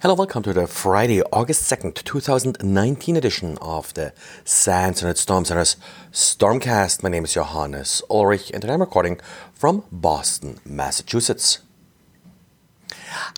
Hello, welcome to the Friday, August 2nd, 2019 edition of the SANS Internet Storm Center's Stormcast. My name is Johannes Ulrich and today I'm recording from Boston, Massachusetts.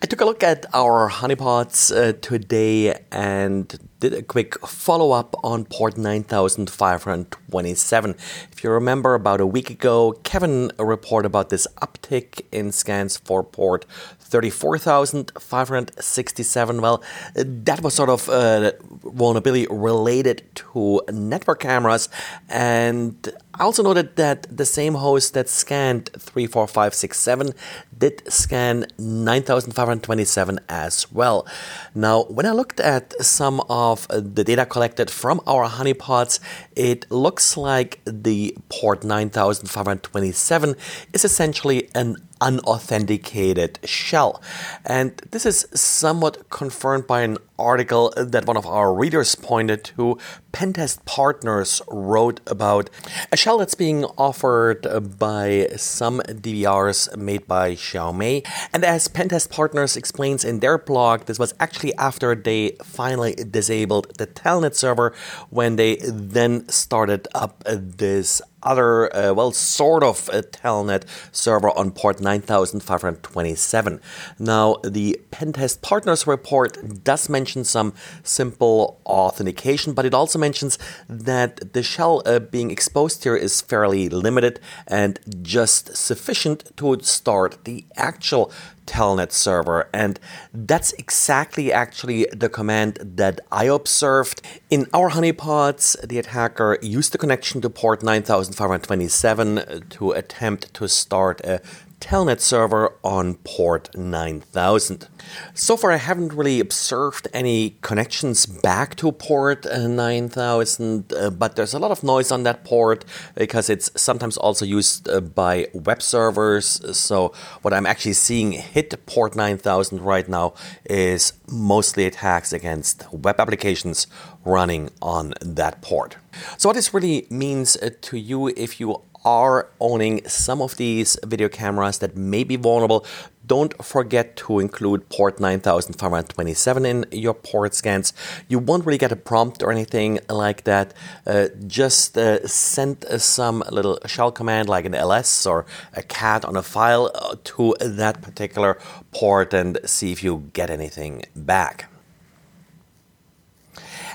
I took a look at our honeypots uh, today and did a quick follow up on port 9527. If you remember, about a week ago, Kevin reported about this uptick in scans for port 34,567. Well, that was sort of uh, vulnerability related to network cameras. And I also noted that the same host that scanned 34567 did scan 9527 as well. Now, when I looked at some of the data collected from our honeypots, it looks like the port 9527 is essentially an unauthenticated shell. And this is somewhat confirmed by an article that one of our readers pointed to. Pentest Partners wrote about a shell that's being offered by some DVRs made by Xiongmai. And as Pentest Partners explains in their blog, this was actually after they finally disabled the Telnet server when they then started up this other, uh, well, sort of a Telnet server on port 9527. Now, the Pentest Partners report does mention some simple authentication, but it also mentions that the shell uh, being exposed here is fairly limited and just sufficient to start the actual telnet server. And that's exactly actually the command that I observed. In our honeypots, the attacker used the connection to port 9527 to attempt to start a telnet server on port 9000. So far, I haven't really observed any connections back to port 9000, uh, but there's a lot of noise on that port because it's sometimes also used uh, by web servers. So, what I'm actually seeing hit port 9000 right now is mostly attacks against web applications running on that port. So, what this really means uh, to you if you are owning some of these video cameras that may be vulnerable, don't forget to include port 9527 in your port scans. You won't really get a prompt or anything like that. Uh, just uh, send some little shell command like an ls or a cat on a file uh, to that particular port and see if you get anything back.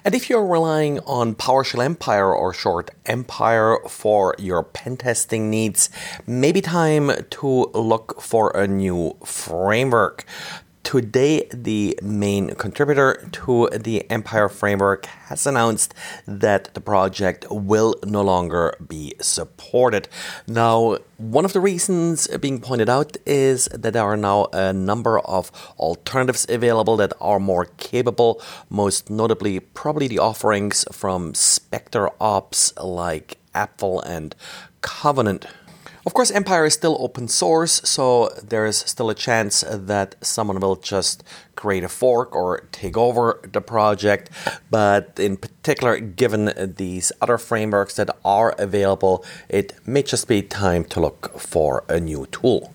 And if you're relying on PowerShell Empire or short Empire for your pen testing needs, maybe time to look for a new framework. Today, the main contributor to the Empire framework has announced that the project will no longer be supported. Now, one of the reasons being pointed out is that there are now a number of alternatives available that are more capable, most notably, probably the offerings from Spectre Ops like Apfell and Covenant. Of course, Empire is still open source, so there is still a chance that someone will just create a fork or take over the project. But in particular, given these other frameworks that are available, it may just be time to look for a new tool.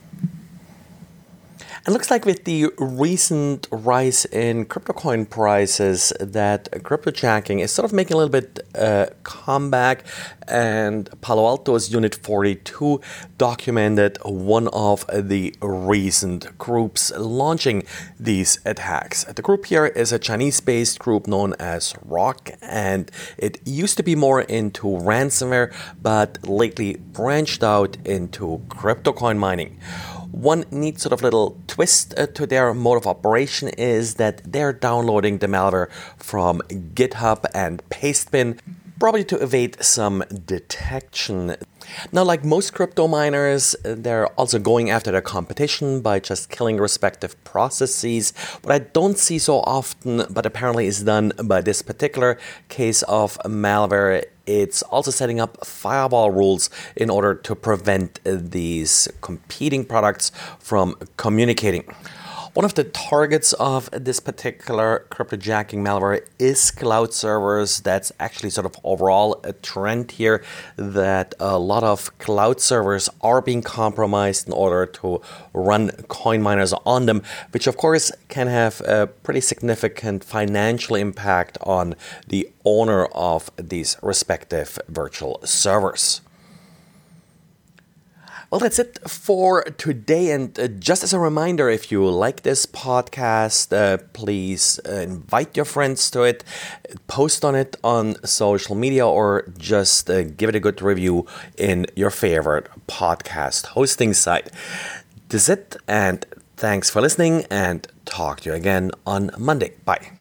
It looks like with the recent rise in crypto coin prices, that cryptojacking is sort of making a little bit uh, comeback. And Palo Alto's Unit 42 documented one of the recent groups launching these attacks. The group here is a Chinese-based group known as Rocke, and it used to be more into ransomware, but lately branched out into crypto coin mining. One neat sort of little twist uh, to their mode of operation is that they're downloading the malware from GitHub and Pastebin, probably to evade some detection. Now, like most crypto miners, they're also going after their competition by just killing respective processes. What I don't see so often, but apparently is done by this particular case of malware, it's also setting up firewall rules in order to prevent these competing products from communicating. One of the targets of this particular cryptojacking malware is cloud servers. That's actually sort of overall a trend here that a lot of cloud servers are being compromised in order to run coin miners on them, which of course can have a pretty significant financial impact on the owner of these respective virtual servers. Well, that's it for today. And uh, just as a reminder, if you like this podcast, uh, please uh, invite your friends to it, post on it on social media, or just uh, give it a good review in your favorite podcast hosting site. That's it, and thanks for listening, and talk to you again on Monday. Bye.